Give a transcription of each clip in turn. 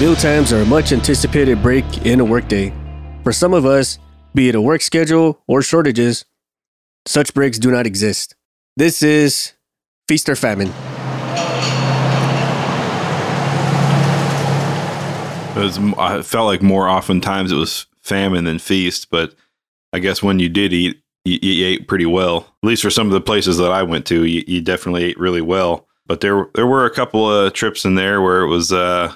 Meal times are a much anticipated break in a workday. For some of us, be it a work schedule or shortages, such breaks do not exist. This is Feast or Famine. It was, I felt like more oftentimes it was famine than feast, but I guess when you did eat, you, you ate pretty well. At least for some of the places that I went to, you, you definitely ate really well. But there, there were a couple of trips in there where it was uh,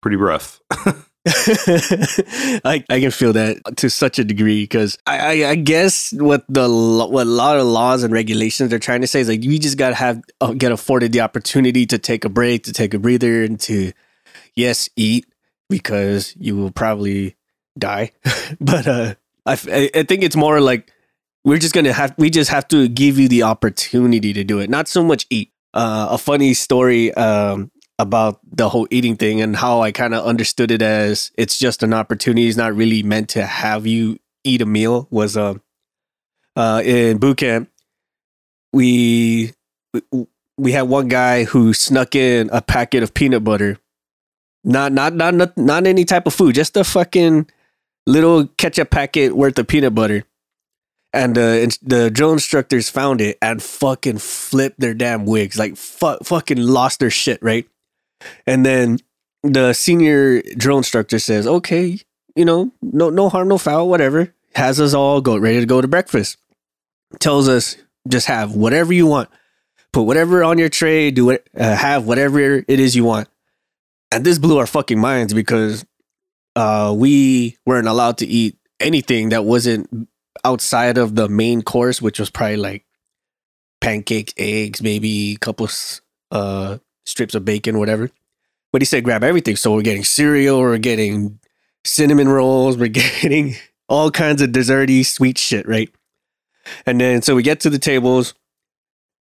pretty rough. I, I can feel that to such a degree because I, I, I guess what the what a lot of laws and regulations they're trying to say is like you just gotta have uh, get afforded the opportunity to take a break, to take a breather, and to yes eat because you will probably die. but uh, I think it's more like we're just gonna have we just have to give you the opportunity to do it, not so much eat. Uh, a funny story um, about the whole eating thing and how I kind of understood it as it's just an opportunity. It's not really meant to have you eat a meal. Was uh, uh, in boot camp, we we had one guy who snuck in a packet of peanut butter, not not not not, not any type of food, just a fucking little ketchup packet worth of peanut butter. And uh, the drill instructors found it and fucking flipped their damn wigs, like fu- fucking lost their shit, right? And then the senior drill instructor says, "Okay, you know, no no harm, no foul, whatever." Has us all go ready to go to breakfast. Tells us just have whatever you want, put whatever on your tray, do it, uh, have whatever it is you want. And this blew our fucking minds because uh, we weren't allowed to eat anything that wasn't outside of the main course, which was probably like pancakes, eggs, maybe a couple uh, strips of bacon, whatever. But he said grab everything. So we're getting cereal, we're getting cinnamon rolls, we're getting all kinds of desserty, sweet shit, right? And then so we get to the tables,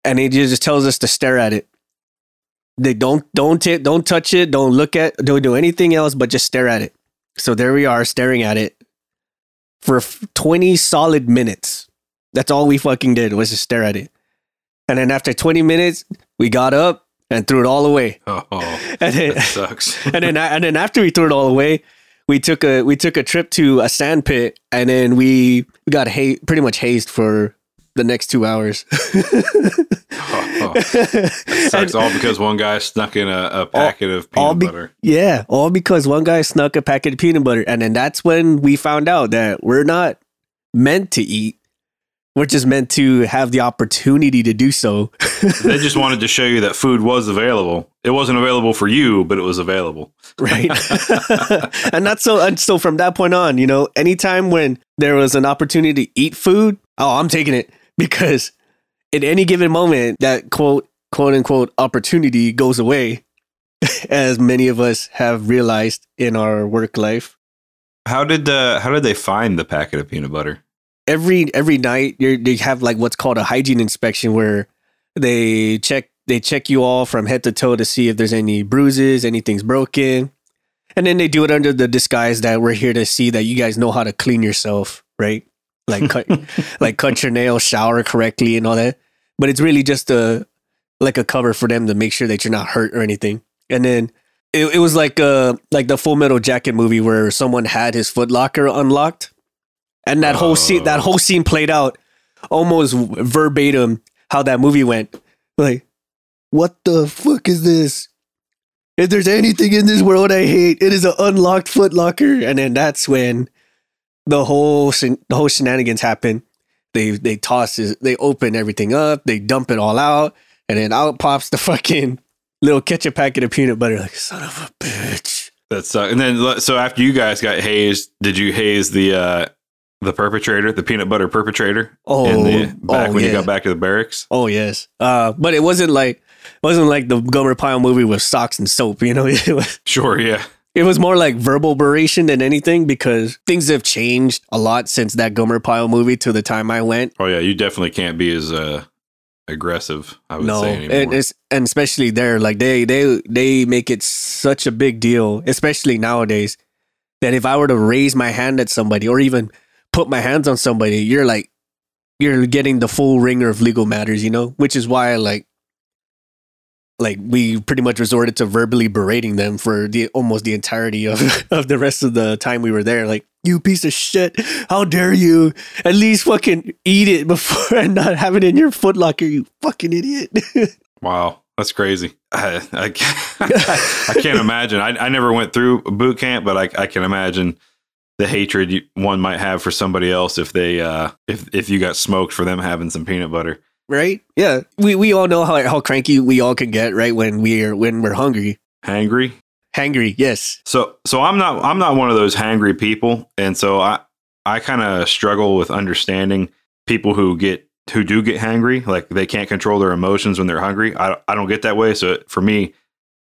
and he just tells us to stare at it. They don't don't t- don't touch it, don't look at, don't do anything else, but just stare at it. So there we are, staring at it for twenty solid minutes. That's all we fucking did was just stare at it. And then after twenty minutes, we got up and threw it all away. Oh, and then, that sucks. and then and then after we threw it all away, we took a we took a trip to a sand pit, and then we got ha- pretty much hazed for the next two hours. oh, that sucks. all because one guy snuck in a, a packet all, of peanut be- butter. Yeah, all because one guy snuck a packet of peanut butter, and then that's when we found out that we're not meant to eat. We're just meant to have the opportunity to do so. they just wanted to show you that food was available. It wasn't available for you, but it was available. right and that's so and so from that point on you know anytime when there was an opportunity to eat food oh i'm taking it because at any given moment that quote quote unquote opportunity goes away as many of us have realized in our work life How did uh, how did they find the packet of peanut butter? Every every night they have like what's called a hygiene inspection where they check they check you all from head to toe to see if there's any bruises anything's broken. And then they do it under the disguise that we're here to see that you guys know how to clean yourself right? Like cut like cut your nails shower correctly and all that. But it's really just a like a cover for them to make sure that you're not hurt or anything. And then it, it was like uh like the full metal jacket movie where someone had his foot locker unlocked and that whole scene that Oh. whole scene played out almost verbatim how that movie went. Like what the fuck is this? If there's anything in this world i hate it is an unlocked foot locker and then that's when the whole the whole shenanigans happen. They they toss it they open everything up they dump it all out and then out pops the fucking little ketchup packet of peanut butter. Like son of a bitch. That's uh, and then so after you guys got hazed, did you haze the uh, the perpetrator, the peanut butter perpetrator, oh in the back oh, when yeah. you got back to the barracks? Oh yes, uh, but it wasn't like it wasn't like the Gomer Pyle movie with socks and soap. You know, it was Sure, yeah. it was more like verbal beration than anything because things have changed a lot since that Gomer Pyle movie to the time I went. Oh yeah, you definitely can't be as uh, aggressive. I would no, say and anymore. it's and especially there, like they they they make it such a big deal, especially nowadays, that if I were to raise my hand at somebody or even put my hands on somebody, you're like you're getting the full ringer of legal matters, you know, which is why like like we pretty much resorted to verbally berating them for the almost the entirety of, of the rest of the time we were there. Like, you piece of shit, how dare you? At least fucking eat it before and not have it in your footlocker, you fucking idiot. Wow, that's crazy. I, I, can't, I can't imagine. I, I never went through boot camp, but I, I can imagine the hatred you, one might have for somebody else if they uh, if if you got smoked for them having some peanut butter. right? Yeah. We we all know how how cranky we all can get, right? When we're when we're hungry. Hangry. Hangry, yes. So so I'm not I'm not one of those hangry people, and so I I kind of struggle with understanding people who get who do get hangry, like they can't control their emotions when they're hungry. I I don't get that way. So for me,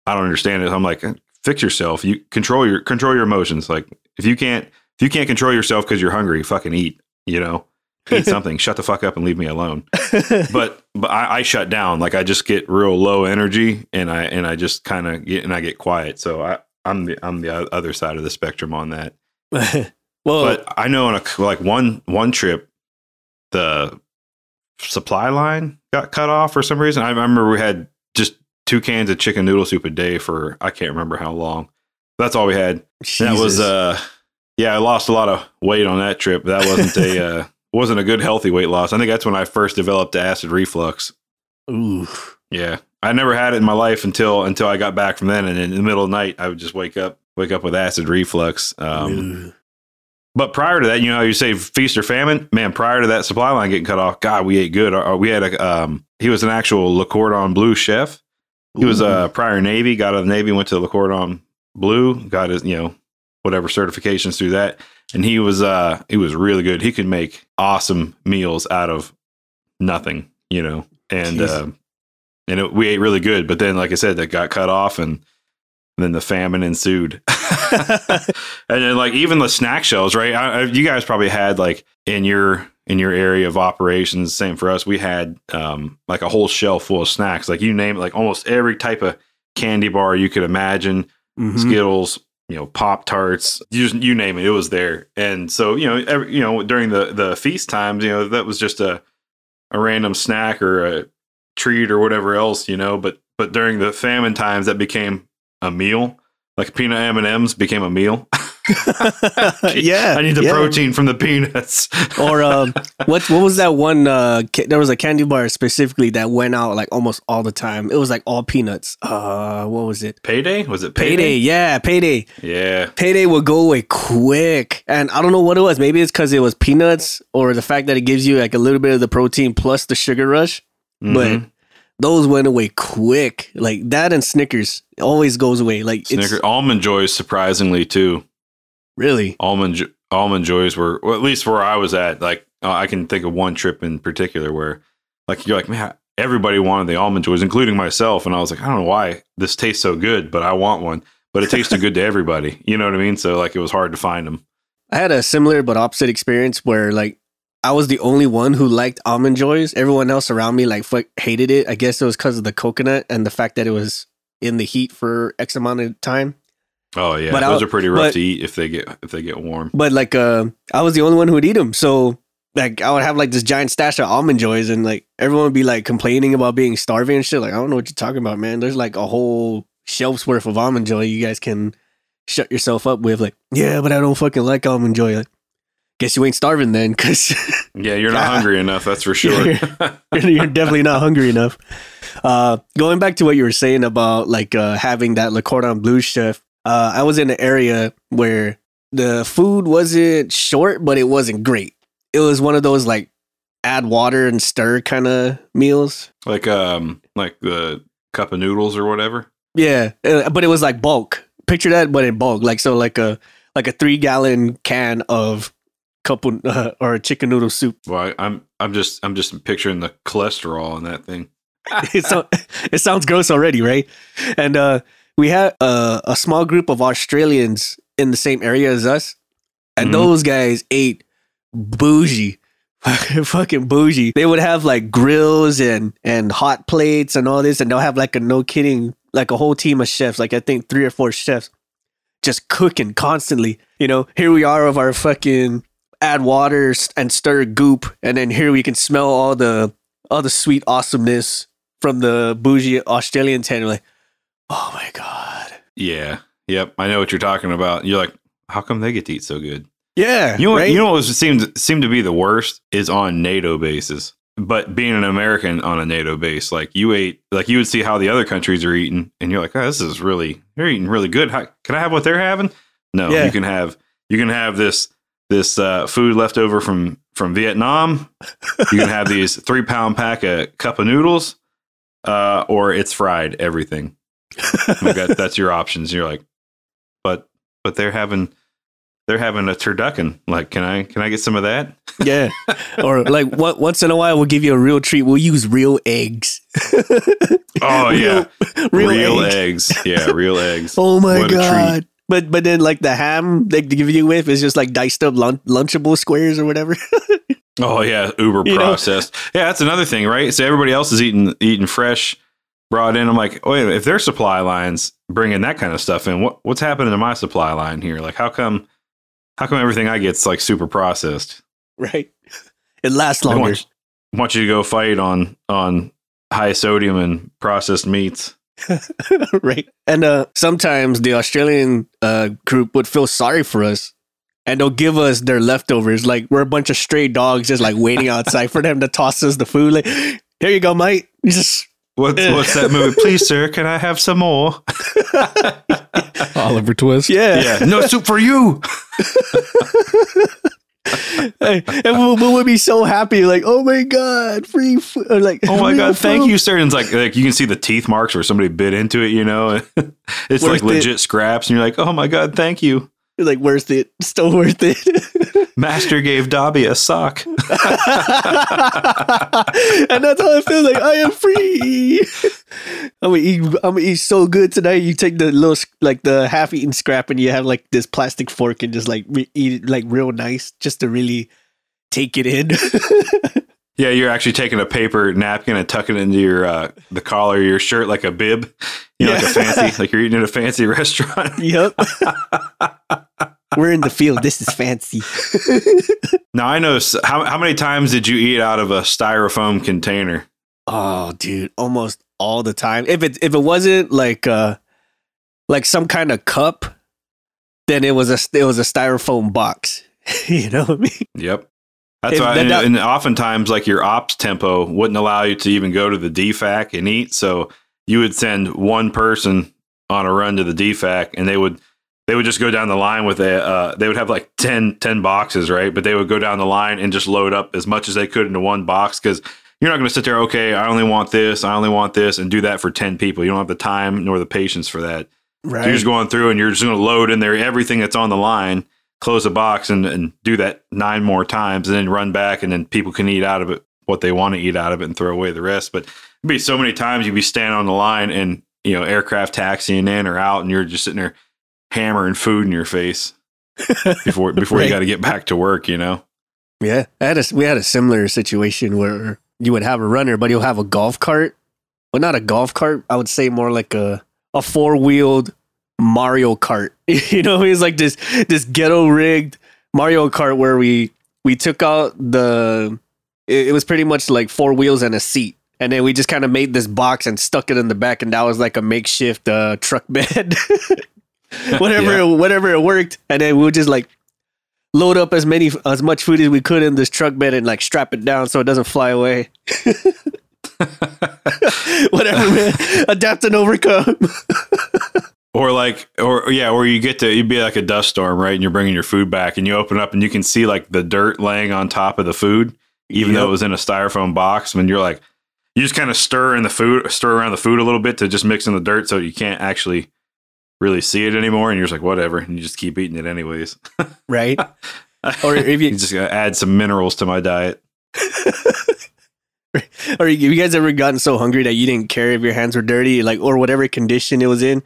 I don't understand it. I'm like, fix yourself. You control your control your emotions. Like if you can't if you can't control yourself because you're hungry, fucking eat. You know, eat something. Shut the fuck up and leave me alone. But but I, I shut down. Like I just get real low energy, and I and I just kind of get and I get quiet. So I I'm the I'm the other side of the spectrum on that. well, But I know on a like one one trip, the supply line got cut off for some reason. I remember we had just two cans of chicken noodle soup a day for I can't remember how long. That's all we had. That was uh yeah, I lost a lot of weight on that trip. That wasn't a uh wasn't a good healthy weight loss. I think that's when I first developed acid reflux. Ooh. Yeah. I never had it in my life until until I got back from then and in the middle of the night I would just wake up wake up with acid reflux. Um but prior to that, you know, you say feast or famine. Man, prior to that supply line getting cut off, God, we ate good. We had a um, he was an actual Le Cordon Bleu chef. He was a prior Navy, got out of the Navy, went to the Cordon Bleu, got his, you know, whatever certifications through that, and he was uh he was really good. He could make awesome meals out of nothing, you know, and uh, and it, we ate really good. But then, like I said, that got cut off, and then the famine ensued. and then like even the snack shelves, right? I, you guys probably had like in your in your area of operations. Same for us. We had um, like a whole shelf full of snacks. Like you name it, like almost every type of candy bar you could imagine. Mhm. Skittles, you know, Pop Tarts, you you name it, it was there. And so you know, every, you know, during the the feast times, you know, that was just a a random snack or a treat or whatever else, you know. But but during the famine times, that became a meal. Like peanut M and M's became a meal. yeah. I need the yeah. protein from the peanuts. Or um, what what was that one? Uh, ca- there was a candy bar specifically that went out like almost all the time. It was like all peanuts. Uh, what was it? payday was it Payday. payday? Yeah, payday. Yeah, Payday would go away quick, and I don't know what it was. Maybe it's because it was peanuts, or the fact that it gives you like a little bit of the protein plus the sugar rush. But Mhm. those went away quick. Like that and Snickers always goes away. Like Snicker it's almond joys surprisingly too. Really Almond Jo- almond joys were well, at least where I was at. Like uh, I can think of one trip in particular where like you're like man. Everybody wanted the almond joys, including myself, and I was like, I don't know why this tastes so good, but I want one. But it tasted good to everybody. You know what I mean? So like, it was hard to find them. I had a similar but opposite experience where like I was the only one who liked almond joys. Everyone else around me like fuck hated it. I guess it was because of the coconut and the fact that it was in the heat for X amount of time. Oh yeah, But those I'll- are pretty rough but- to eat if they get if they get warm. But like uh I was the only one who would eat them. So like I would have like this giant stash of almond joys and like everyone would be like complaining about being starving and shit. Like I don't know what you're talking about, man. There's like a whole shelf's worth of almond joy you guys can shut yourself up with. Like, yeah, but I don't fucking like almond joy. Like, guess you ain't starving then, because Yeah, you're not hungry enough. That's for sure. you're, you're definitely not hungry enough. Uh, going back to what you were saying about like uh, having that Le Cordon Bleu chef, uh, I was in an area where the food wasn't short, but it wasn't great. It was one of those like add water and stir kind of meals. like um, like the cup of noodles or whatever. Yeah, uh, but it was like bulk. Picture that, but in bulk. Like so, like a like a three gallon can of couple uh, or chicken noodle soup. Well, I, I'm I'm just I'm just picturing the cholesterol in that thing. it, so, it sounds gross already, right? And uh, we had uh, a small group of Australians in the same area as us, and Mhm. those guys ate bougie, fucking bougie. They would have like grills and and hot plates and all this, and they'll have like a no kidding, like a whole team of chefs, like I think three or four chefs, just cooking constantly. You know, here we are of our fucking add water and stir goop, and then here we can smell all the all the sweet awesomeness from the bougie Australian tent. Like, oh my god, Yeah. Yep. I know what you're talking about. You're like, how come they get to eat so good? yeah, You know, what, right? you know what was, seemed seemed to be the worst is on NATO bases. But being an American on a NATO base, like you ate, like you would see how the other countries are eating, and you're like, oh, this is really, they're eating really good. How, can I have what they're having? No, Yeah. you can have, you can have this this uh, food left over from from Vietnam. You can have these three pound pack of cup of noodles, uh, or it's fried everything. Like that, that's your options. You're like, but but they're having they're having a turducken. Like, can I can I get some of that? yeah, or like what, once in a while we'll give you a real treat. We'll use real eggs. Oh yeah, real, real, eggs. eggs. Yeah, real eggs. Oh my What god. But but then like the ham they give you with is just like diced up lun- lunchable squares or whatever. Oh yeah, uber You know? processed. Yeah, that's another thing, right? So everybody else is eating eating fresh, brought in. I'm like, wait, if their supply lines bringing that kind of stuff in, what what's happening to my supply line here? Like, how come how come everything I get's like super processed? right. It lasts longer. want, want you to go fight on on high sodium and processed meats. right. And uh sometimes the Australian uh group would feel sorry for us. And they'll give us their leftovers. Like we're a bunch of stray dogs just like waiting outside for them to toss us the food. Like, here you go, mate. Just What's what's that movie? Please, sir, can I have some more? Oliver Twist. yeah. Yeah, no soup for you. Hey, and we'll, we'll be so happy, like, oh my god, free food! Or uh, like, Oh my real god, thank food. you, sir. And it's like like you can see the teeth marks where somebody bit into it, you know. it's Worth like it. legit scraps, and you're like, oh my god, thank you. Like, worth it, still worth it. Master gave Dobby a sock. and that's how I feel like I am free. I'm gonna eat. I'm gonna eat so good tonight. You take the little, like the half-eaten scrap, and you have like this plastic fork, and just like re- eat it like real nice, just to really take it in. Yeah, you're actually taking a paper napkin and tucking it into your uh, the collar of your shirt like a bib. You know, like a fancy, like you're eating at a fancy restaurant. yep. We're in the field. This is fancy. now I know how how many times did you eat out of a styrofoam container? Oh, dude, almost all the time. If it if it wasn't like uh like some kind of cup, then it was a it was a styrofoam box. you know what I mean? Yep. That's If why, that- and, and oftentimes, like your ops tempo wouldn't allow you to even go to the DFAC and eat. So you would send one person on a run to the DFAC, and they would they would just go down the line with a uh, they would have like 10, 10 boxes, right? But they would go down the line and just load up as much as they could into one box because you're not going to sit there. Okay, I only want this. I only want this, and do that for ten people. You don't have the time nor the patience for that. So you're just going through and you're just going to load in there everything that's on the line, close the box, and, and do that nine more times, and then run back, and then people can eat out of it what they want to eat out of it and throw away the rest. But it'd be so many times you'd be standing on the line and you know aircraft taxiing in or out, and you're just sitting there hammering food in your face before before Right. you got to get back to work. You know. Yeah, I had a, we had a similar situation where you would have a runner, but you'll have a golf cart. Well, not a golf cart. I would say more like a a four wheeled Mario Kart. you know, it's like this this ghetto rigged Mario Kart where we we took out the. It, it was pretty much like four wheels and a seat. And then we just kind of made this box and stuck it in the back, and that was like a makeshift uh, truck bed. whatever, Yeah. whatever it worked, and then we would just like load up as many as much food as we could in this truck bed and like strap it down so it doesn't fly away. Whatever, man. Adapt and overcome. Or like, or yeah, or you get to you'd be like a dust storm, right? And you're bringing your food back, and you open up, and you can see like the dirt laying on top of the food, even though it was in a styrofoam box. And you're like, you just kind of stir in the food, stir around the food a little bit to just mix in the dirt, so you can't actually really see it anymore. And you're just like, whatever, and you just keep eating it anyways. right? Or if you you, just gotta add some minerals to my diet. or you, you guys ever gotten so hungry that you didn't care if your hands were dirty, like or whatever condition it was in,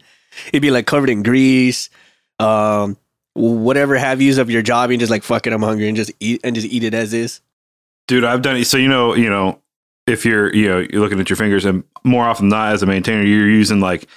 it'd be like covered in grease, um, whatever have yous of your job. and just like fuck it, I'm hungry, and just eat and just eat it as is. dude i've done it so you know you know if you're you know you're looking at your fingers and more often than not as a maintainer you're using like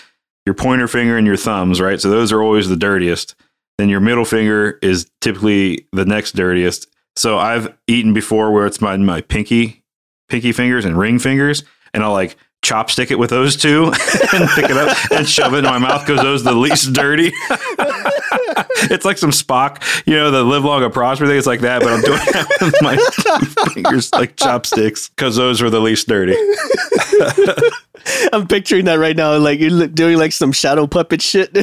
your pointer finger and your thumbs right? So those are always the dirtiest. Then your middle finger is typically the next dirtiest. So i've eaten before where it's my my pinky pinky fingers and ring fingers and i'll like chopstick it with those two and pick it up and shove it in my mouth because those are the least dirty. it's like some Spock, you know, the live long and prosper thing. It's like that, but I'm doing that with my fingers like chopsticks because those were the least dirty. I'm picturing that right now. Like you're doing like some shadow puppet shit.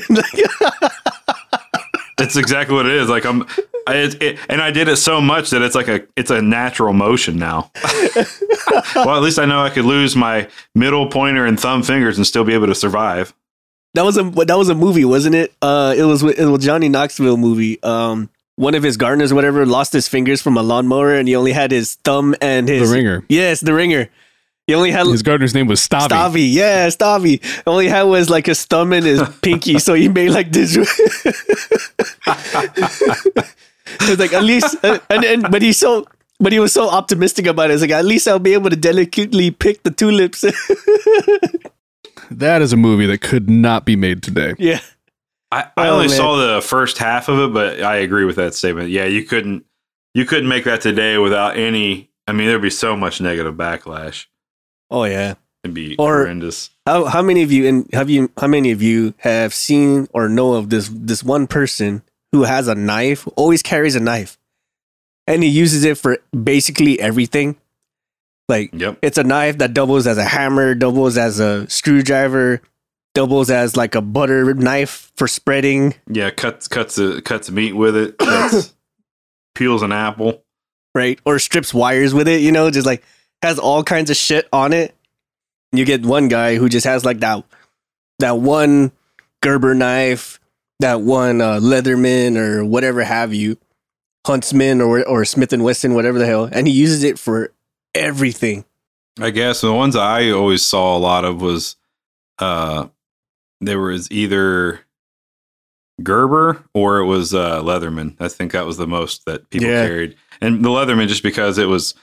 That's exactly what it is. Like I'm, I, it, it, and I did it so much that it's like a, it's a natural motion now. well, at least I know I could lose my middle pointer and thumb fingers and still be able to survive. That was a that was a movie, wasn't it? Uh, it was it was Johnny Knoxville movie. Um, one of his gardeners, or whatever, lost his fingers from a lawnmower, and he only had his thumb and his The ringer. Yes, the ringer. He only had His gardener's name was Stavi. Stavi, yeah, Stavi. All he had was like his thumb and his pinky, so he made like this. it's like at least, uh, and, and but he's so, but he was so optimistic about it. It's like at least I'll be able to delicately pick the tulips. That is a movie that could not be made today. yeah, I, I Oh, only man. saw the first half of it, but I agree with that statement. Yeah, you couldn't you couldn't make that today without any. I mean, there'd be so much negative backlash. oh yeah. It'd be Or- horrendous. How how many of you and have you how many of you have seen or know of this this one person who has a knife, always carries a knife, and he uses it for basically everything. Like Yep. it's a knife that doubles as a hammer, doubles as a screwdriver, doubles as like a butter knife for spreading, Yeah, cuts cuts the cuts meat with it. Cuts, peels an apple. right? Or strips wires with it, you know, just like has all kinds of shit on it. You get one guy who just has like that that one Gerber knife, that one uh, Leatherman or whatever have you, Huntsman or or Smith and Wesson, whatever the hell, and he uses it for everything. I guess the ones I always saw a lot of was uh there was either Gerber or it was uh Leatherman. I think that was the most that people Yeah. carried. And the Leatherman just because it was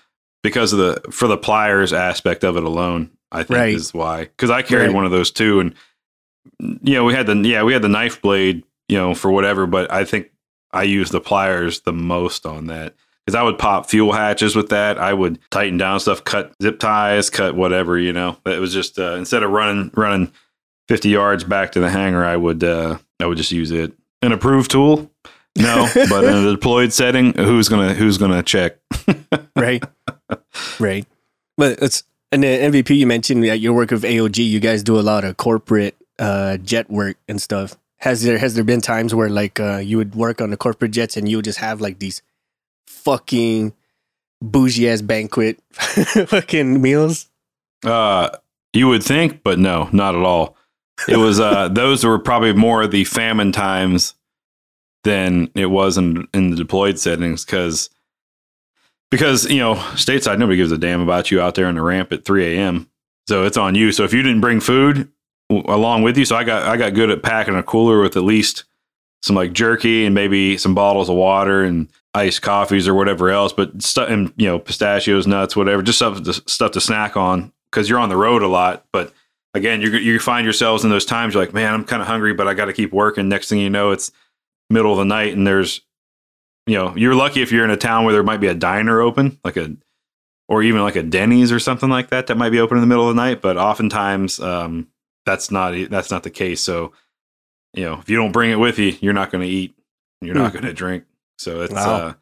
because of the for the pliers aspect of it alone, I think Right. is why. Cuz I carried Right. one of those too and you know, we had the yeah, we had the knife blade, you know, for whatever, but I think I used the pliers the most on that because I would pop fuel hatches with that. I would tighten down stuff, cut zip ties, cut whatever. You know, it was just uh, instead of running running fifty yards back to the hangar, I would uh, I would just use it. An approved tool, no, but in a deployed setting, who's gonna who's gonna check? right right but it's and the mvp you mentioned at your work with aog you guys do a lot of corporate uh jet work and stuff has there has there been times where like uh you would work on the corporate jets and you would just have like these fucking bougie ass banquet fucking meals Uh, you would think, but no, not at all. It was uh, those were probably more the famine times than it was in in the deployed settings because because you know stateside nobody gives a damn about you out there on the ramp at 3 a.m. So it's on you. So if you didn't bring food w- along with you, so I got I got good at packing a cooler with at least some like jerky and maybe some bottles of water and iced coffees or whatever else, but stuff and you know pistachios, nuts, whatever, just stuff to, stuff to snack on because you're on the road a lot. But again, you you find yourselves in those times you're like, man, I'm kind of hungry, but I got to keep working. Next thing you know, it's middle of the night and there's you know you're lucky if you're in a town where there might be a diner open, like a or even like a Denny's or something like that that might be open in the middle of the night. But oftentimes um, that's not that's not the case. So you know if you don't bring it with you, you're not going to eat. You're not going to drink. So it's Wow. uh,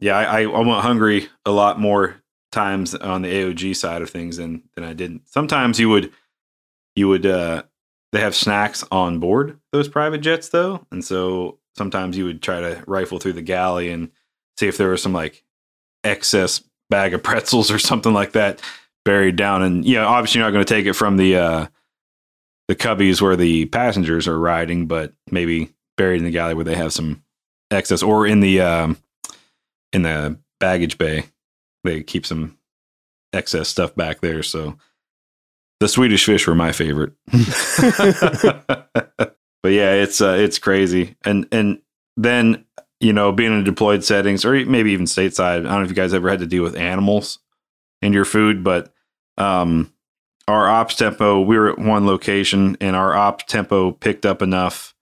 yeah, I, I went hungry a lot more times on the AOG side of things than than I didn't. Sometimes you would you would uh they have snacks on board those private jets though, and so sometimes you would try to rifle through the galley and see if there was some like excess bag of pretzels or something like that buried down. And yeah, obviously you're not going to take it from the uh the cubbies where the passengers are riding, but maybe buried in the galley where they have some excess, or in the um, in the baggage bay, they keep some excess stuff back there. So the Swedish fish were my favorite. but yeah, it's uh, it's crazy, and and then you know being in deployed settings, or maybe even stateside. I don't know if you guys ever had to deal with animals in your food, but um, our ops tempo, we were at one location, and our ops tempo picked up enough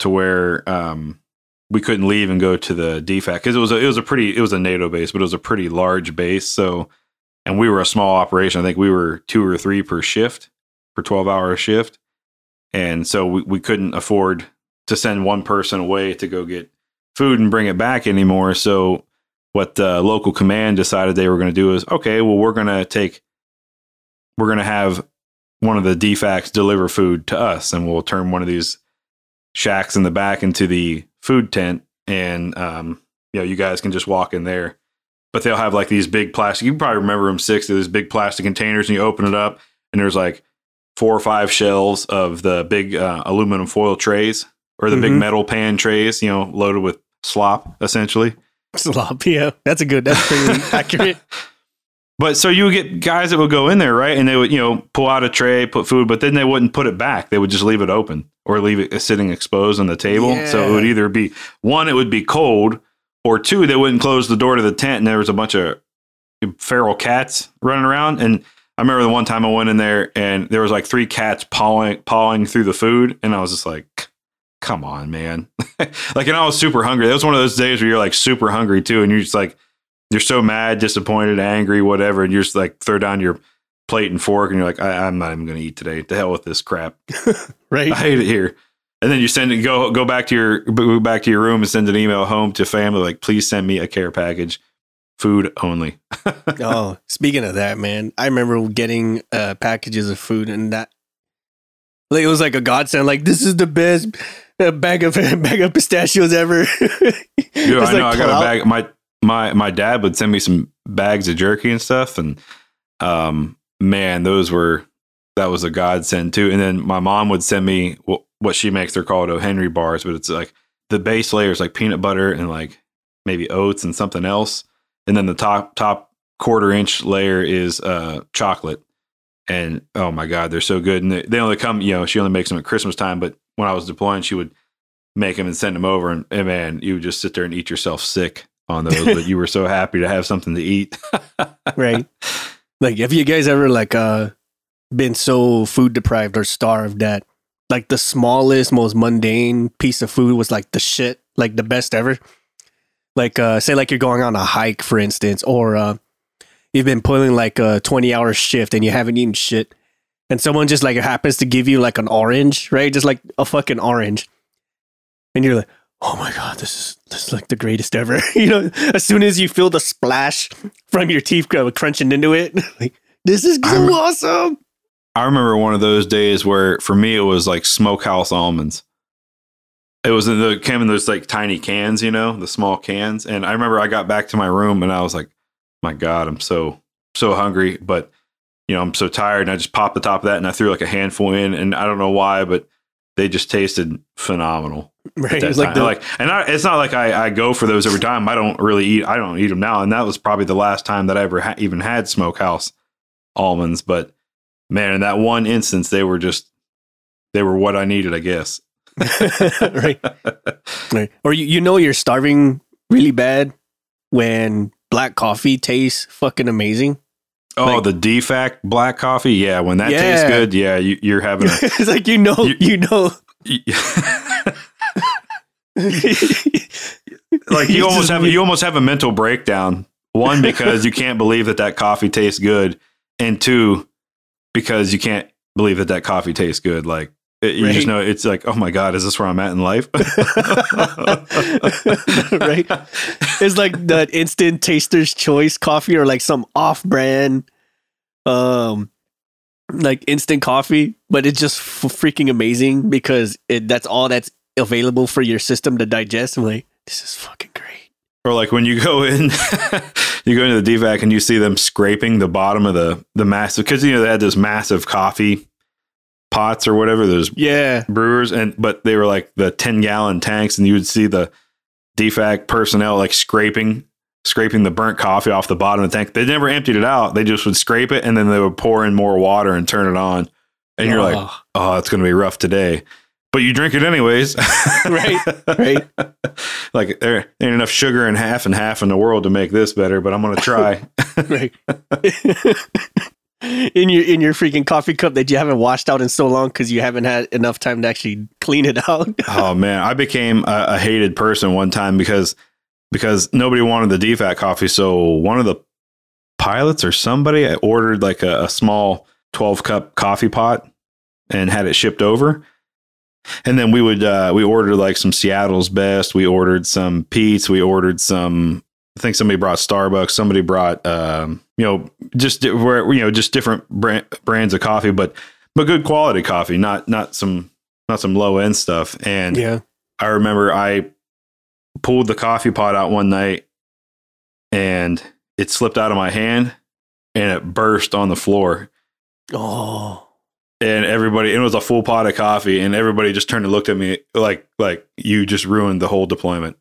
to where um, we couldn't leave and go to the DFAC because it was a, it was a pretty it was a NATO base, but it was a pretty large base. So and we were a small operation. I think we were two or three per shift, per twelve hour shift, and so we, we couldn't afford to send one person away to go get food and bring it back anymore. So what the local command decided they were going to do is okay, well we're going to take we're going to have one of the DFACs deliver food to us, and we'll turn one of these shacks in the back into the food tent, and um, you know, you guys can just walk in there. But they'll have like these big plastic. You probably remember them six of these big plastic containers, and you open it up, and there's like four or five shelves of the big uh, aluminum foil trays or the big Mhm. metal pan trays, you know, loaded with slop essentially. Slop, yeah. That's a good. That's pretty accurate. But so you would get guys that would go in there, right? And they would, you know, pull out a tray, put food, but then they wouldn't put it back. They would just leave it open or leave it sitting exposed on the table. So it would either be one, it would be cold, or two, they wouldn't close the door to the tent and there was a bunch of feral cats running around. And I remember the one time I went in there and there was like three cats pawing pawing through the food, and I was just like, come on, man. like and I was super hungry. That was one of those days where you're like super hungry too, and you're just like you're so mad, disappointed, angry, whatever, and you're just like throw down your plate and fork, and you're like, I, I'm not even going to eat today. The hell with this crap. Right. I hate it here. And then you send it, go go back to your go back to your room and send an email home to family like, please send me a care package, food only. oh, speaking of that, man, I remember getting uh, packages of food, and that like it was like a godsend. Like this is the best uh, bag of bag of pistachios ever. Dude, I know like, I got a bag. My my my dad would send me some bags of jerky and stuff, and um, man, those were that was a godsend too. And then my mom would send me what, she makes. They're called O Henry bars, but it's like the base layer is like peanut butter and like maybe oats and something else, and then the top top quarter inch layer is uh chocolate. And oh my god, they're so good. And they, they only come, you know, she only makes them at Christmas time. But when I was deploying, she would make them and send them over. And, and man, you would just sit there and eat yourself sick on those. but you were so happy to have something to eat. right. Like, have you guys ever like uh been so food deprived or starved that like the smallest, most mundane piece of food was like the shit, like the best ever? Like, uh, say, like you're going on a hike, for instance, or uh, you've been pulling like a 20 hour shift and you haven't eaten shit, and someone just like happens to give you like an orange, right? Just like a fucking orange, and you're like, oh my god, this is this is like the greatest ever. you know, as soon as you feel the splash from your teeth crunching into it, like this is so awesome. I remember one of those days where for me it was like smokehouse almonds. It was in the came in those like tiny cans, you know, the small cans. And I remember I got back to my room and I was like, my God, I'm so so hungry, but you know, I'm so tired. And I just popped the top of that and I threw like a handful in, and I don't know why, but they just tasted phenomenal. Right? Like the, like, and I, it's not like I, I go for those every time. I don't really eat. I don't eat them now, and that was probably the last time that I ever ha- even had smokehouse almonds. But man, in that one instance, they were just they were what I needed, I guess. right, right. Or you, you know you're starving really bad when black coffee tastes fucking amazing. Oh, Like- the DFAC black coffee. Yeah, when that Yeah. tastes good, yeah, you, you're having a. it's like you know, You- you, know. like you almost have you almost have a mental breakdown. One because you can't believe that that coffee tastes good, and two because you can't believe that that coffee tastes good. Like you Right. just know it's like, oh my god, is this where I'm at in life? right? It's like that instant taster's choice coffee or like some off brand um like instant coffee, but it's just f- freaking amazing because it that's all that's available for your system to digest. I'm like, this is fucking great. Or like when you go in, you go into the DFAC and you see them scraping the bottom of the the massive because you know they had this massive coffee pots or whatever those Yeah. brewers and but they were like the 10 gallon tanks and you would see the DFAC personnel like scraping scraping the burnt coffee off the bottom of the tank. They never emptied it out. They just would scrape it and then they would pour in more water and turn it on. And you're like, Oh, oh, it's going to be rough today. But you drink it anyways. Right, right. like there ain't enough sugar in half and half in the world to make this better, but I'm going to try. right. In your in your freaking coffee cup that you haven't washed out in so long because you haven't had enough time to actually clean it out. oh man, I became a, a hated person one time because because nobody wanted the DFAC coffee. So one of the pilots or somebody. I ordered like a, a small 12 cup coffee pot and had it shipped over. And then we would uh, we ordered like some Seattle's best. We ordered some Pete's. We ordered some. I think somebody brought Starbucks. Somebody brought um, you know just di- where you know just different brand, brands of coffee, but but good quality coffee, not not some not some low end stuff. And Yeah. I remember I pulled the coffee pot out one night and it slipped out of my hand and it burst on the floor. Oh. And everybody, it was a full pot of coffee, and everybody just turned and looked at me like, like you just ruined the whole deployment.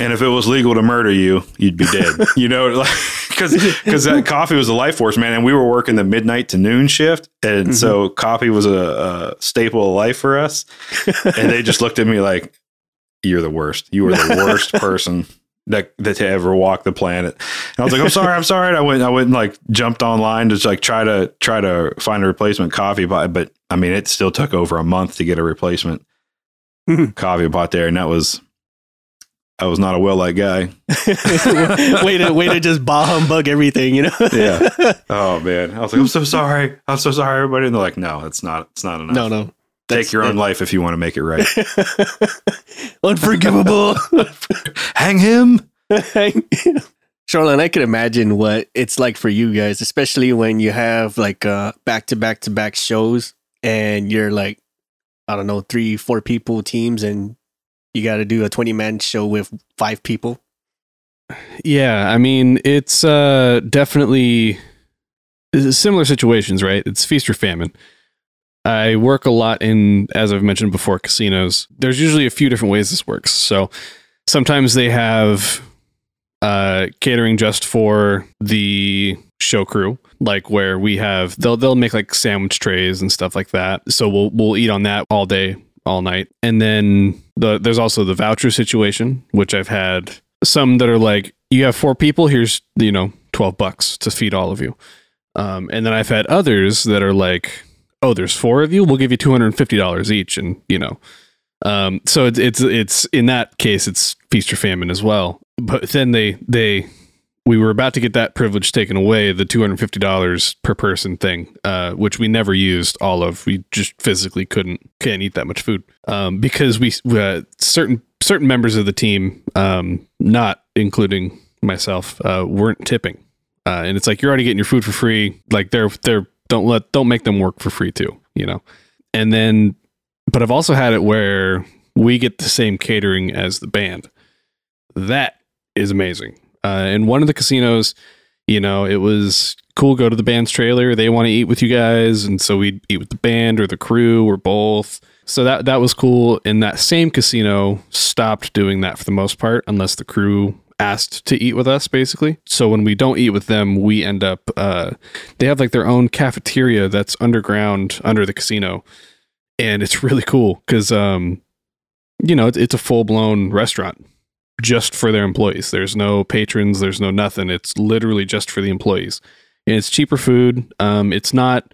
And if it was legal to murder you, you'd be dead. you know, like because because that coffee was a life force, man. And we were working the midnight to noon shift, and so mm-hmm. coffee was a, a staple of life for us. And they just looked at me like, "You're the worst. You are the worst person." That, that to ever walk the planet. And I was like, I'm sorry, I'm sorry. And I went, I went and like jumped online to like try to try to find a replacement coffee pot. But I mean, it still took over a month to get a replacement mm-hmm. coffee pot there, and that was I was not a well liked guy. way to way to just bah humbug everything, you know? Yeah. Oh man, I was like, I'm so sorry, I'm so sorry, everybody. And they're like, No, it's not. It's not enough. no, no. Take your own life if you want to make it right. Unforgivable. Hang him. Charlotte, I can imagine what it's like for you guys, especially when you have like uh back to back to back shows and you're like, I don't know, three, four people teams and you got to do a 20 man show with five people. Yeah, I mean, it's uh, definitely similar situations, right? It's feast or famine. I work a lot in, as I've mentioned before, casinos. There's usually a few different ways this works. So sometimes they have uh, catering just for the show crew, like where we have they'll they'll make like sandwich trays and stuff like that. So we'll we'll eat on that all day, all night. And then the there's also the voucher situation, which I've had some that are like you have four people, here's you know twelve bucks to feed all of you. Um, and then I've had others that are like, oh, there's four of you, we'll give you two hundred and fifty dollars each, and you know. Um, so it's it's it's in that case it's feast or famine as well. But then they they we were about to get that privilege taken away, the two hundred fifty dollars per person thing, uh, which we never used all of. We just physically couldn't can't eat that much food um, because we uh, certain certain members of the team, um, not including myself, uh, weren't tipping, uh, and it's like you're already getting your food for free. Like they're they're don't let don't make them work for free too, you know. And then, but I've also had it where we get the same catering as the band. That is amazing. Uh, in one of the casinos, you know, it was cool. Go to the band's trailer. They want to eat with you guys, and so we'd eat with the band or the crew or both. So that that was cool. And that same casino stopped doing that for the most part, unless the crew asked to eat with us, basically. So when we don't eat with them, we end up. Uh, they have like their own cafeteria that's underground under the casino, and it's really cool because, um, you know, it's, it's a full blown restaurant just for their employees. There's no patrons, there's no nothing. It's literally just for the employees. And it's cheaper food. Um, it's not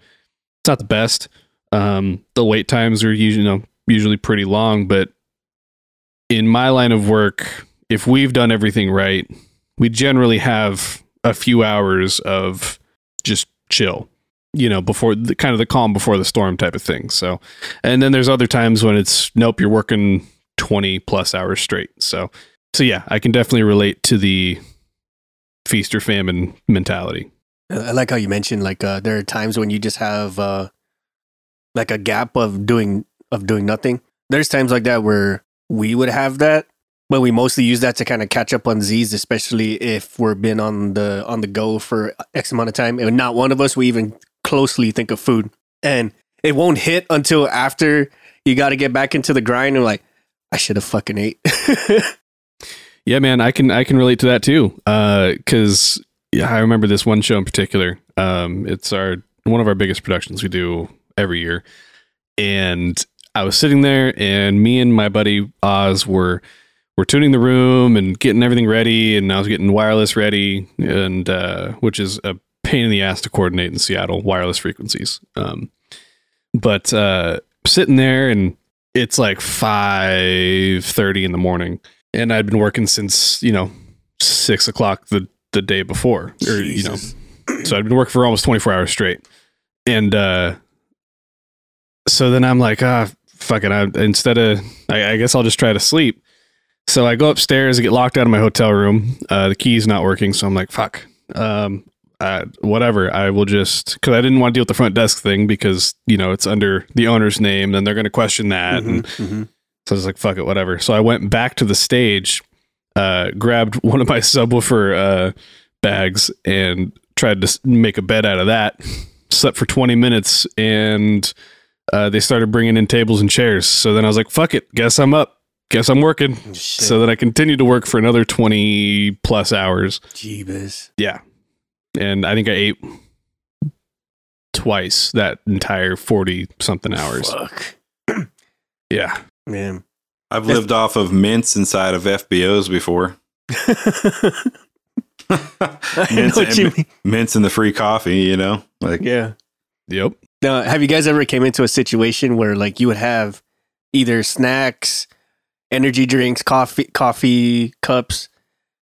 it's not the best. Um, the wait times are usually you know usually pretty long, but in my line of work, if we've done everything right, we generally have a few hours of just chill. You know, before the kind of the calm before the storm type of thing. So, and then there's other times when it's nope, you're working 20 plus hours straight. So, so yeah, I can definitely relate to the feast or famine mentality. I like how you mentioned like uh, there are times when you just have uh, like a gap of doing of doing nothing. There's times like that where we would have that, but we mostly use that to kind of catch up on Z's, especially if we're been on the on the go for X amount of time, and not one of us we even closely think of food, and it won't hit until after you got to get back into the grind and like I should have fucking ate. Yeah, man, I can I can relate to that too. Uh, cause yeah, I remember this one show in particular. Um, it's our one of our biggest productions we do every year, and I was sitting there, and me and my buddy Oz were were tuning the room and getting everything ready, and I was getting wireless ready, and uh, which is a pain in the ass to coordinate in Seattle wireless frequencies. Um, but uh, sitting there, and it's like five thirty in the morning and I'd been working since you know six o'clock the the day before, or Jesus. you know, so I'd been working for almost 24 hours straight, and uh, so then I'm like, ah, fuck it. I, instead of, I, I guess I'll just try to sleep. So I go upstairs and get locked out of my hotel room. Uh, the key's not working, so I'm like, fuck. Um, uh, whatever. I will just because I didn't want to deal with the front desk thing because you know it's under the owner's name, and they're going to question that. And Mhm, mhm. So I was like, fuck it, whatever. So I went back to the stage, uh, grabbed one of my subwoofer uh, bags, and tried to make a bed out of that. Slept for 20 minutes, and uh, they started bringing in tables and chairs. So then I was like, fuck it, guess I'm up. Guess I'm working. Shit. So then I continued to work for another 20 plus hours. Jeebus. Yeah. And I think I ate twice that entire 40 something hours. Fuck. Yeah. Man. I've That's- lived off of mints inside of FBOs before. I know mints, what you and, mean. mints and the free coffee, you know? Like Yeah. Yep. Now, have you guys ever came into a situation where like you would have either snacks, energy drinks, coffee, coffee cups,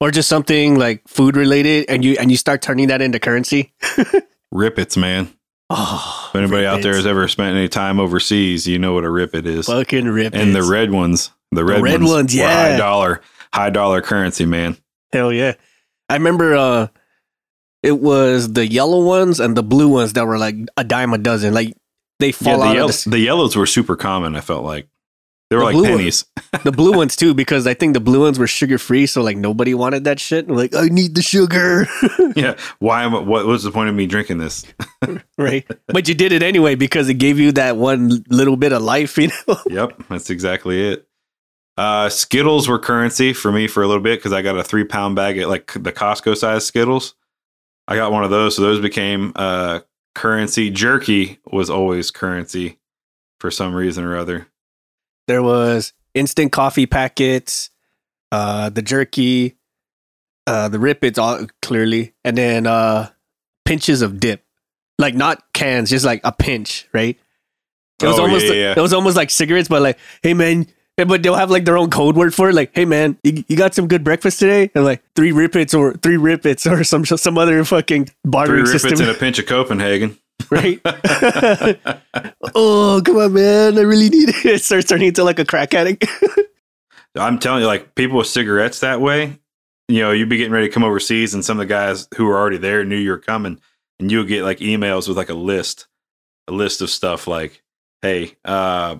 or just something like food related, and you and you start turning that into currency? Rip Its, man. Oh, If anybody out there has ever spent any time overseas, you know what a rip it is. fucking rip and the red ones, the red, red ones, ones, yeah. high dollar, high dollar currency, man. hell yeah! I remember uh, it was the yellow ones and the blue ones that were like a dime a dozen. Like they Yeah, fall the, out yellow, the, the yellows were super common. I felt like they were The like blue one- pennies. the blue ones too because I think the blue ones were sugar free, so like nobody wanted that shit. Like, I need the sugar. yeah. Why am I, what was the point of me drinking this? right? But you did it anyway because it gave you that one little bit of life, you know? yep, that's exactly it. Uh, Skittles were currency for me for a little bit because I got a three pound bag at like the Costco size Skittles. I got one of those, so those became uh, currency. Jerky was always currency for some reason or other. There was instant coffee packets, uh, the jerky, uh, the Rip Its, all clearly, and then uh, pinches of dip, like not cans, just like a pinch, right? It was Oh, almost, yeah, yeah. it was almost like cigarettes, but like, hey man, but they'll have like their own code word for it, like, hey man, you, you got some good breakfast today, and like three Rip Its or three Rip Its or some some other fucking Three bartering Rip Its system, and a pinch of Copenhagen. Right? oh, come on, man. I really need it. It starts turning into like a crack addict. I'm telling you, like people with cigarettes that way, you know, you'd be getting ready to come overseas, and some of the guys who were already there knew you were coming, and you would get like emails with like a list, a list of stuff like, "Hey, uh,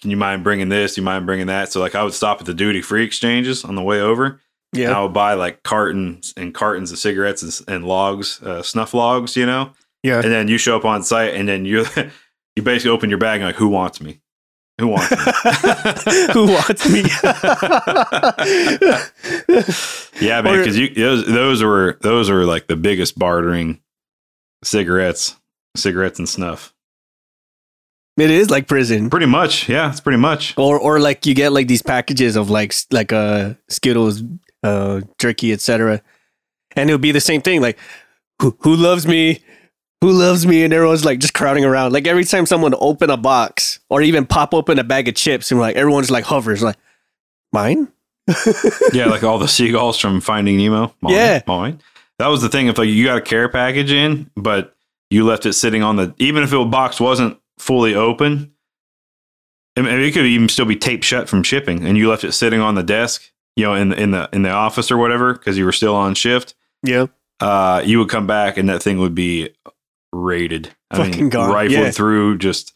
can you mind bringing this? You mind bringing that?" So like, I would stop at the duty free exchanges on the way over, and I would buy like cartons and cartons of cigarettes and, and logs, uh, snuff logs, you know, Yeah. and then you show up on site, and then you you basically open your bag and like, who wants me? Who wants me? Who wants me? Yeah, man, because you those those were those were like the biggest bartering cigarettes, cigarettes and snuff. it is like prison. Pretty much, yeah, it's pretty much. Or or like you get like these packages of like like uh Skittles, uh jerky, etc. And it'll be the same thing, like who who loves me? Who loves me? And everyone's like just crowding around. Like every time someone open a box or even pop open a bag of chips and like everyone's like hovers like mine? Yeah, like all the seagulls from Finding Nemo. Mine, Yeah. mine. That was the thing. If like you got a care package in, but you left it sitting on the, even if the box wasn't fully open, I mean, it could even still be taped shut from shipping, and you left it sitting on the desk, you know, in the in the in the office or whatever, because you were still on shift. Yeah. uh, you would come back and that thing would be raided. I Fucking mean, gone, rifled yeah. through, just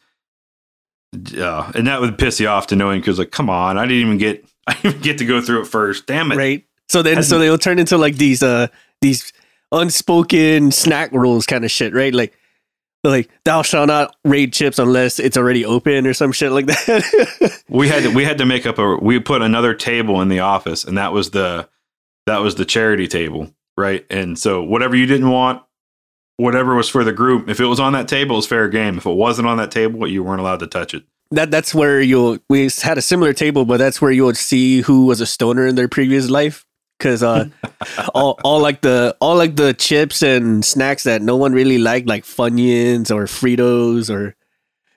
uh, and that would piss you off to knowing because like, come on, I didn't even get, I didn't even get to go through it first. Damn it! right so then so they'll turn into like these uh these unspoken snack rules kind of shit right like like thou shalt not raid chips unless it's already open or some shit like that We had to, we had to make up a, we put another table in the office, and that was the, that was the charity table, right? And so whatever you didn't want. Whatever was for the group, if it was on that table, it was fair game. If it wasn't on that table, you weren't allowed to touch it. that that's where you'll we had a similar table but that's where you would see who was a stoner in their previous life because uh all, all like the all like the chips and snacks that no one really liked like funyuns or fritos or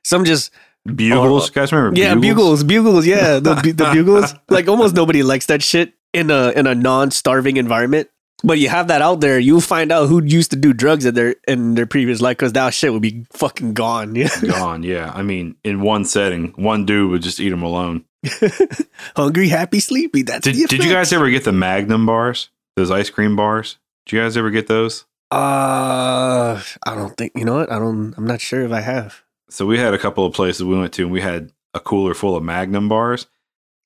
some just Bugles, guys, remember? Yeah, bugles, bugles. Yeah, the the bugles. Like almost nobody likes that shit in a in a non starving environment. But you have that out there, you'll find out who used to do drugs in their in their previous life because that shit would be fucking gone. Yeah. Gone. Yeah. I mean, in one setting, one dude would just eat them alone. Hungry, happy, sleepy. That's Did, did you guys ever get the Magnum bars? Those ice cream bars? Did you guys ever get those? Uh, I don't think you know what. I don't. I'm not sure if I have. So we had a couple of places we went to, and we had a cooler full of Magnum bars,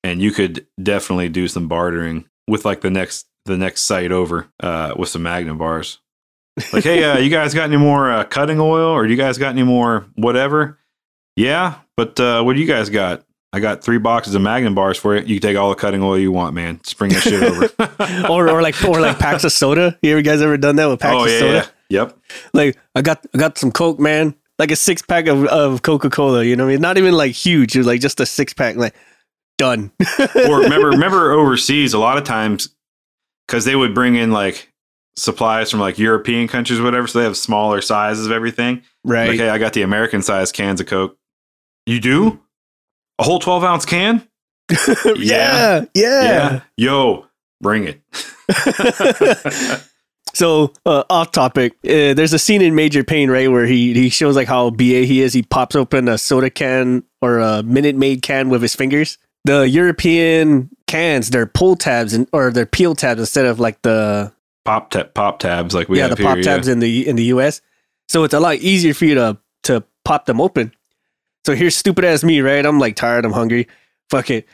and you could definitely do some bartering with like the next the next site over uh, with some Magnum bars. Like, hey, uh, you guys got any more uh, cutting oil, or you guys got any more whatever? Yeah, but uh, what do you guys got? I got three boxes of Magnum bars for you. You can take all the cutting oil you want, man. Just bring that shit over. or or like or like packs of soda. You ever guys ever done that with packs oh of yeah, soda? yeah, yep. Like I got I got some Coke, man. Like a six pack of, of Coca Cola. You know what I mean? Not even like huge. It was like just a six pack. Like done. or remember remember overseas a lot of times because they would bring in like supplies from like European countries whatever, so they have smaller sizes of everything. right. Like, hey, I got the American size cans of Coke. You do? A whole 12 ounce can? yeah. Yeah. Yo, bring it. so uh, off topic, uh, there's a scene in Major Payne, right, where he he shows like how ba he is. He pops open a soda can or a Minute Maid can with his fingers. The European cans, they're pull tabs and or they're peel tabs instead of like the pop ta- pop tabs like we yeah have the here. pop tabs in the in the US. So it's a lot easier for you to to pop them open. So here's stupid ass me, right? I'm like tired, I'm hungry. Fuck it.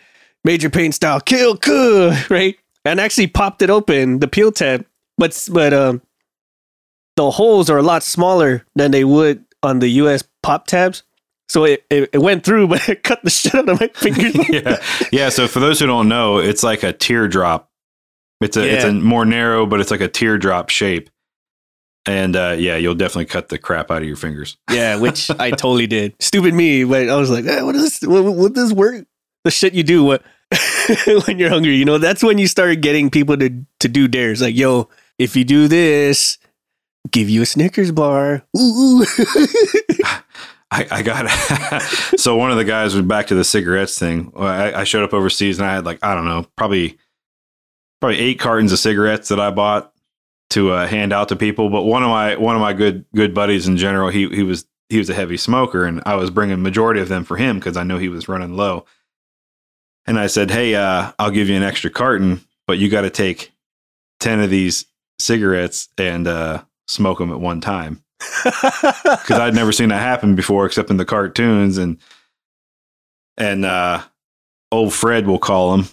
Major Payne style, kill cool, right? And actually popped it open, the peel tab. But but um the holes are a lot smaller than they would on the US pop tabs. So it, it, it went through, but it cut the shit out of my fingers. yeah. Yeah, so for those who don't know, it's like a teardrop. It's a it's a more narrow, but it's like a teardrop shape. And uh, yeah, you'll definitely cut the crap out of your fingers. Yeah, which I totally did. Stupid me, but I was like, eh, what is this? What, what does work? The shit you do what, when you're hungry, you know, that's when you start getting people to to do dares. Like, yo, if you do this, give you a Snickers bar. Ooh. I, I got so one of the guys was back to the cigarettes thing. I, I showed up overseas and I had like I don't know, probably probably eight cartons of cigarettes that I bought to uh, hand out to people. But one of my one of my good good buddies in general, he he was he was a heavy smoker, and I was bringing majority of them for him because I know he was running low. And I said, "Hey, uh, I'll give you an extra carton, but you got to take ten of these cigarettes and uh, smoke them at one time." Because I'd never seen that happen before, except in the cartoons. And and uh, old Fred, will call him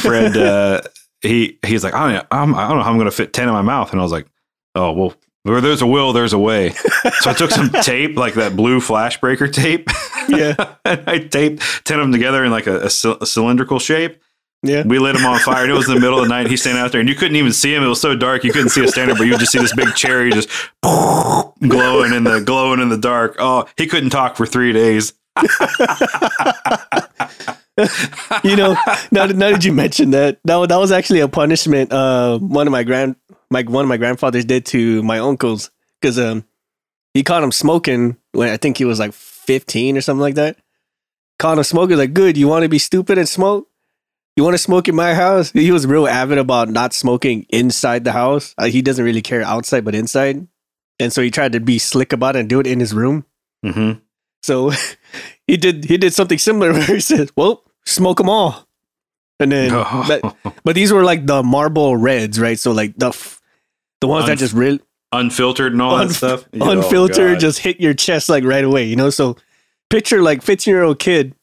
Fred. Uh, he he's like, I don't, I'm, I don't know how I'm going to fit ten in my mouth. And I was like, Oh well, where there's a will, there's a way. So I took some tape, like that blue flash breaker tape. Yeah. and I taped ten of them together in like a, a a cylindrical shape. Yeah. We lit him on fire. And it was in the middle of the night. He's standing out there, and you couldn't even see him. It was so dark, you couldn't see a standard, but you would just see this big cherry just glowing in the glowing in the dark. Oh, he couldn't talk for three days. you know, now, now that you mentioned that, that that was actually a punishment. Uh, one of my grand, my one of my grandfathers did to my uncles because um, he caught him smoking when I think he was like fifteen or something like that. Caught him smoking. Like, good. You want to be stupid and smoke? You want to smoke in my house? He was real avid about not smoking inside the house. Uh, he doesn't really care outside, but inside. And so he tried to be slick about it and do it in his room. Mm-hmm. So he did he did something similar where he said, "Well, smoke them all," and then but, but these were like the Marlboro Reds, right? So like the f- the ones that just real unfiltered and all Unf- that stuff. Oh, unfiltered God. just hit your chest like right away, you know. So picture like fifteen year old kid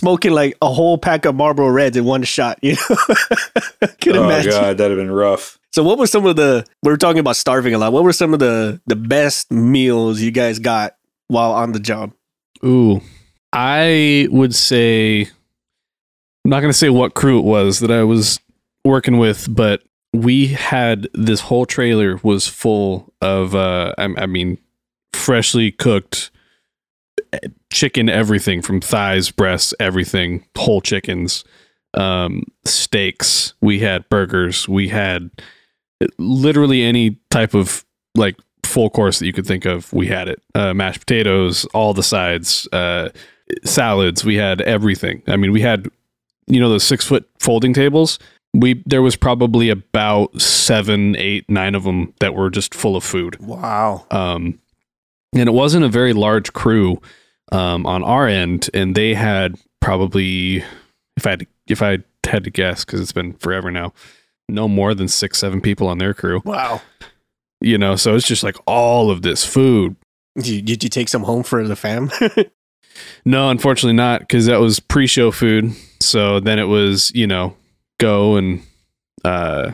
smoking like a whole pack of Marlboro Reds in one shot. You know, can oh imagine. god, that'd have been rough. So what were some of the we were talking about starving a lot. What were some of the the best meals you guys got while on the job? Ooh, I would say I'm not going to say what crew it was that I was working with, but we had this whole trailer was full of uh I, I mean freshly cooked chicken everything from thighs, breasts, everything, whole chickens, um steaks, we had burgers, we had literally any type of like full course that you could think of we had it. Uh, mashed potatoes all the sides uh, salads. We had everything. I mean we had you know those six foot folding tables? We there was probably about seven, eight, nine of them that were just full of food. Wow. Um, and it wasn't a very large crew um, on our end, and they had probably, if I had if I had to guess, because it's been forever now, no more than six, seven people on their crew. Wow. You know, so it's just like all of this food. Did you, did you take some home for the fam? No, unfortunately not, because that was pre-show food. So then it was, you know, go and uh,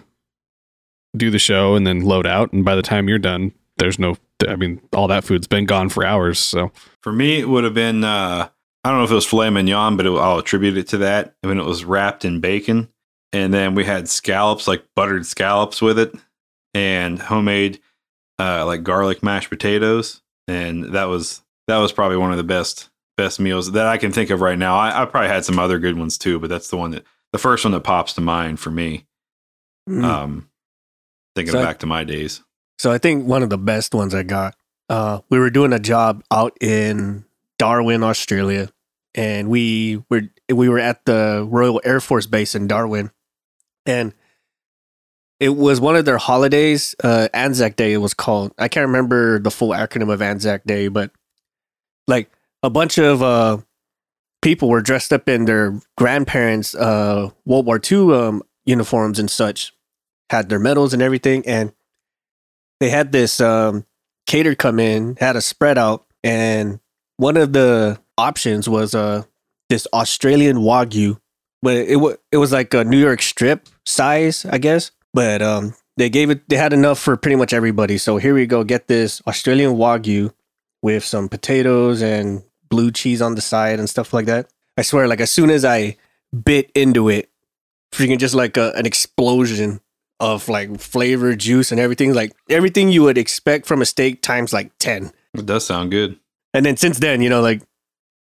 do the show and then load out, and by the time you're done, there's no. I mean, all that food's been gone for hours. So For me, it would have been uh, I don't know if it was filet mignon, but it, I'll attribute it to that. I mean, it was wrapped in bacon, and then we had scallops, like buttered scallops with it, and homemade uh, like garlic mashed potatoes, and that was that was probably one of the best best meals that I can think of right now. I, I probably had some other good ones too, but that's the one that the first one that pops to mind for me. Mm. Um, thinking So back to my days. So I think one of the best ones I got. Uh, we were doing a job out in Darwin, Australia, and we were we were at the Royal Air Force Base in Darwin, and it was one of their holidays. Uh, Anzac Day, it was called. I can't remember the full acronym of Anzac Day, but like a bunch of uh, people were dressed up in their grandparents' uh, World War II um, uniforms and such, had their medals and everything, and they had this um, cater come in, had a spread out, and one of the options was uh this Australian wagyu, but it was it was like a New York strip size, I guess. But um, they gave it, they had enough for pretty much everybody. So here we go, get this Australian wagyu with some potatoes and blue cheese on the side and stuff like that. I swear, like as soon as I bit into it, freaking just like a, an explosion of like flavor, juice, and everything. Like everything you would expect from a steak times like 10. It does sound good. And then since then, you know, like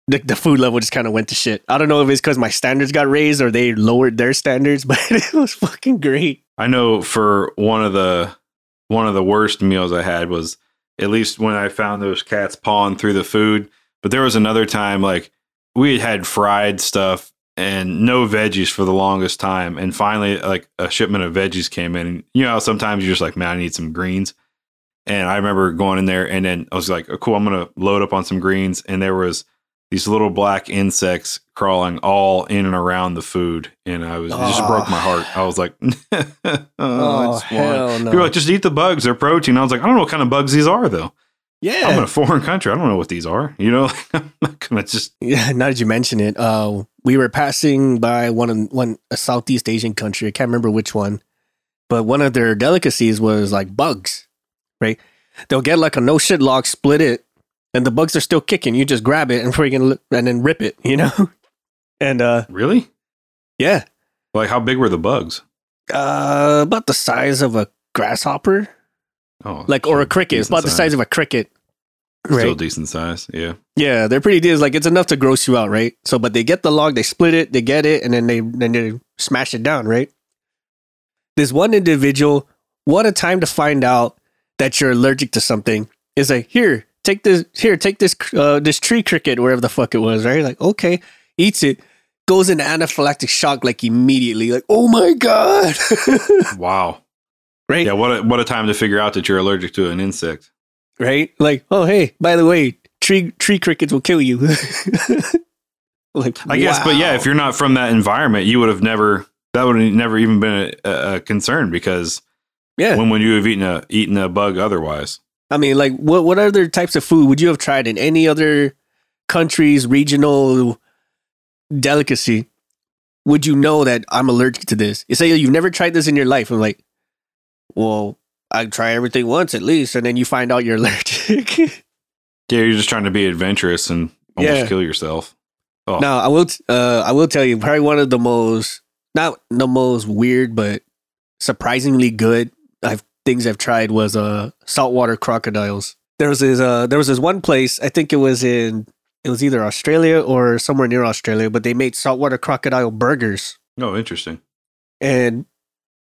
the, the food level just kind of went to shit. I don't know if it's because my standards got raised or they lowered their standards, but it was fucking great. I know for one of the one of the worst meals I had was at least when I found those cats pawing through the food. But there was another time like we had had fried stuff and no veggies for the longest time, and finally like a shipment of veggies came in. And you know sometimes you're just like, man, I need some greens. And I remember going in there, and then I was like, oh, cool, I'm gonna load up on some greens, and there was these little black insects crawling all in and around the food, and I was it just Oh. broke my heart. I was like, oh, Oh, hell no. People like, just eat the bugs. They're protein. I was like, I don't know what kind of bugs these are, though. Yeah. I'm in a foreign country. I don't know what these are. You know, I'm not gonna just. Yeah, now that you mention it, uh, we were passing by one of one a Southeast Asian country. I can't remember which one, but one of their delicacies was like bugs. Right? They'll get like a no shit log, split it, and the bugs are still kicking. You just grab it and freaking and then rip it. You know? and uh, Really? yeah, Like, how big were the bugs? uh, about the size of a grasshopper, Oh, like or a cricket. It's about the size of a cricket. Still decent size. Yeah. Yeah, they're pretty deals. Like it's enough to gross you out, right? So, but they get the log, they split it, they get it, and then they then they smash it down, right? This one individual, what a time to find out that you're allergic to something. Is like here, take this, here, take this, uh, this tree cricket, wherever the fuck it was, right? Like okay, eats it, goes into anaphylactic shock like immediately, like oh my god, Wow. right? Yeah. What a, what a time to figure out that you're allergic to an insect. Right? Like, oh hey, by the way, tree tree crickets will kill you. like, I guess, but yeah, if you're not from that environment, you would have never. That would have never even been a, a, a concern because yeah, when would you have eaten a eaten a bug otherwise? I mean, like, what what other types of food would you have tried in any other country's regional delicacy? Would you know that I'm allergic to this? You say you've never tried this in your life. I'm like, well, I try everything once at least, and then you find out you're allergic. Yeah, you're just trying to be adventurous and almost Yeah. kill yourself. Oh, Now, I will. t- Uh, I will tell you, probably one of the most not the most weird, but surprisingly good I've things I've tried was uh saltwater crocodiles. There was this uh there was this one place I think it was in it was either Australia or somewhere near Australia, but they made saltwater crocodile burgers oh, interesting. and.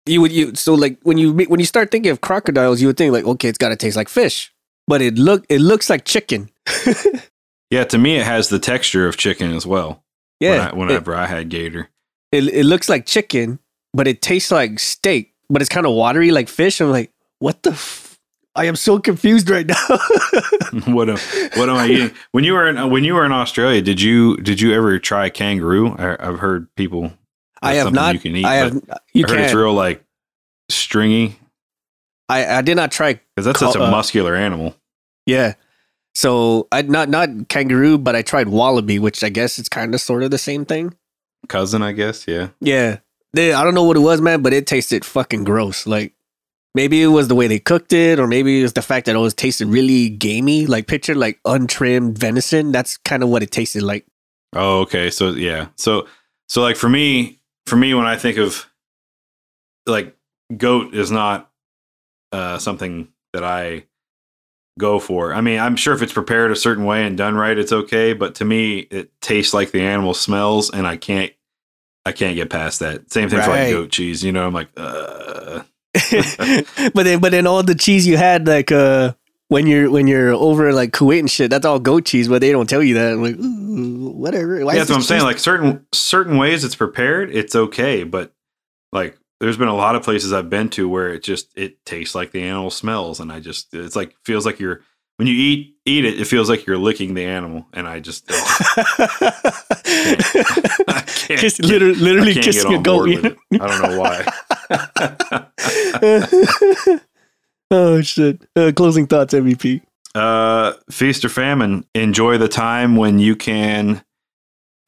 You would you so like when you when you start thinking of crocodiles, you would think like okay, it's got to taste like fish, but it look it looks like chicken. Yeah, to me, it has the texture of chicken as well. Yeah, when I, whenever I had gator. it, it looks like chicken, but it tastes like steak, but it's kind of watery like fish. I'm like, what the? F-? I am so confused right now. what am what am I eating? When you were in when you were in Australia, did you did you ever try kangaroo? I, I've heard people. I have not. You can eat. I have. You I heard it's real like stringy I I did not try. because that's such a uh, muscular animal. Yeah. So I not not kangaroo, but I tried wallaby, which I guess it's kind of sort of the same thing. Cousin, I guess. Yeah. Yeah. They, I don't know what it was, man, but it tasted fucking gross. Like maybe it was the way they cooked it, or maybe it was the fact that it was tasted really gamey. Like picture like untrimmed venison. That's kind of what it tasted like. Oh, okay. So yeah. So so like for me, for me, when I think of like goat is not uh, something that I go for. I mean, I'm sure if it's prepared a certain way and done right, it's okay. But to me, it tastes like the animal smells, and I can't. I can't get past that. Same thing for like goat cheese. You know, I'm like, uh, but then but then all the cheese you had like uh when you're when you're over like Kuwait and shit, that's all goat cheese, but they don't tell you that. I'm like, whatever. Why yeah, that's what I'm saying. Like certain certain ways it's prepared, it's okay. But like, there's been a lot of places I've been to where it just it tastes like the animal smells, and I just it's like feels like you're when you eat eat it, it feels like you're licking the animal, and I just I can't, Kiss, literally, literally I can't kissing a goat. board you with it. I don't know why. oh shit! Uh, closing thoughts, MVP. uh, feast or famine. Enjoy the time when you can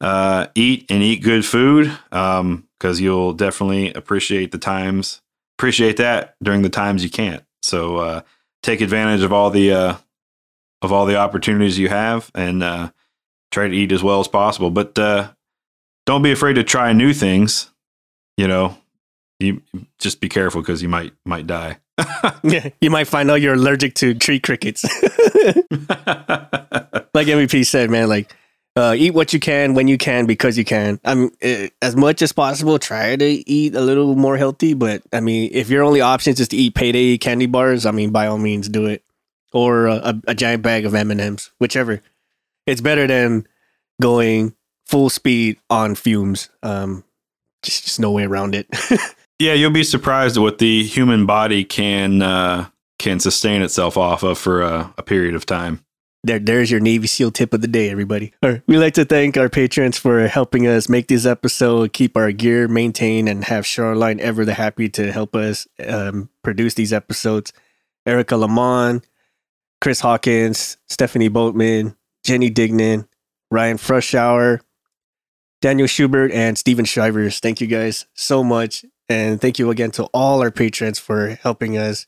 uh, eat and eat good food, because you'll definitely appreciate the times. Appreciate that during the times you can't. So uh, take advantage of all the uh, of all the opportunities you have, and uh, try to eat as well as possible. But uh, don't be afraid to try new things. You know, you just be careful because you might might die. Yeah, you might find out you're allergic to tree crickets. like MVP said, man, like uh, eat what you can when you can because you can. I mean, eh, as much as possible, try to eat a little more healthy. But I mean, if your only option is to eat payday candy bars, I mean, by all means, do it. Or a, a, a giant bag of M and M's, whichever. It's better than going full speed on fumes. Um, just, just no way around it. Yeah, you'll be surprised at what the human body can uh, can sustain itself off of for a, period of time. There, there's your Navy SEAL tip of the day, everybody. Right, we like to thank our patrons for helping us make this episode, keep our gear maintained, and have Shoreline ever the happy to help us um, produce these episodes. Erica Lamont, Chris Hawkins, Stephanie Boatman, Jenny Dignan, Ryan Frushauer, Daniel Schubert, and Steven Shivers. Thank you guys so much. And thank you again to all our patrons for helping us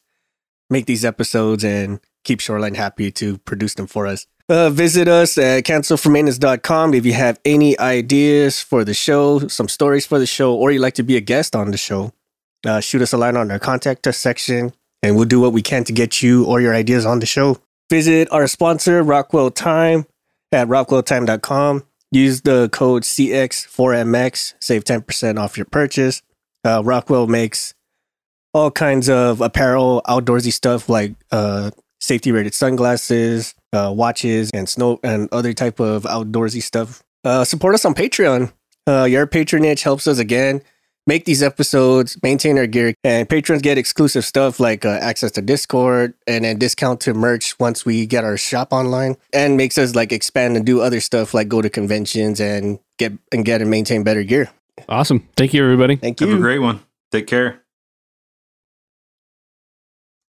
make these episodes and keep Shoreline happy to produce them for us. Uh, visit us at cancelformaintenance.com if you have any ideas for the show, some stories for the show, or you'd like to be a guest on the show. Uh, shoot us a line on our contact us section, and we'll do what we can to get you or your ideas on the show. Visit our sponsor, Rockwell Time, at rockwelltime.com. Use the code CX4MX, save 10% off your purchase. Uh, Rockwell makes all kinds of apparel, outdoorsy stuff like uh, safety rated sunglasses, uh, watches, and snow and other type of outdoorsy stuff. Uh, support us on Patreon. Uh, your patronage helps us again make these episodes, maintain our gear, and patrons get exclusive stuff like uh, access to Discord and then discount to merch once we get our shop online, and makes us like expand and do other stuff like go to conventions and get and get and maintain better gear. Awesome. Thank you, everybody. Thank you. Have a great one. Take care.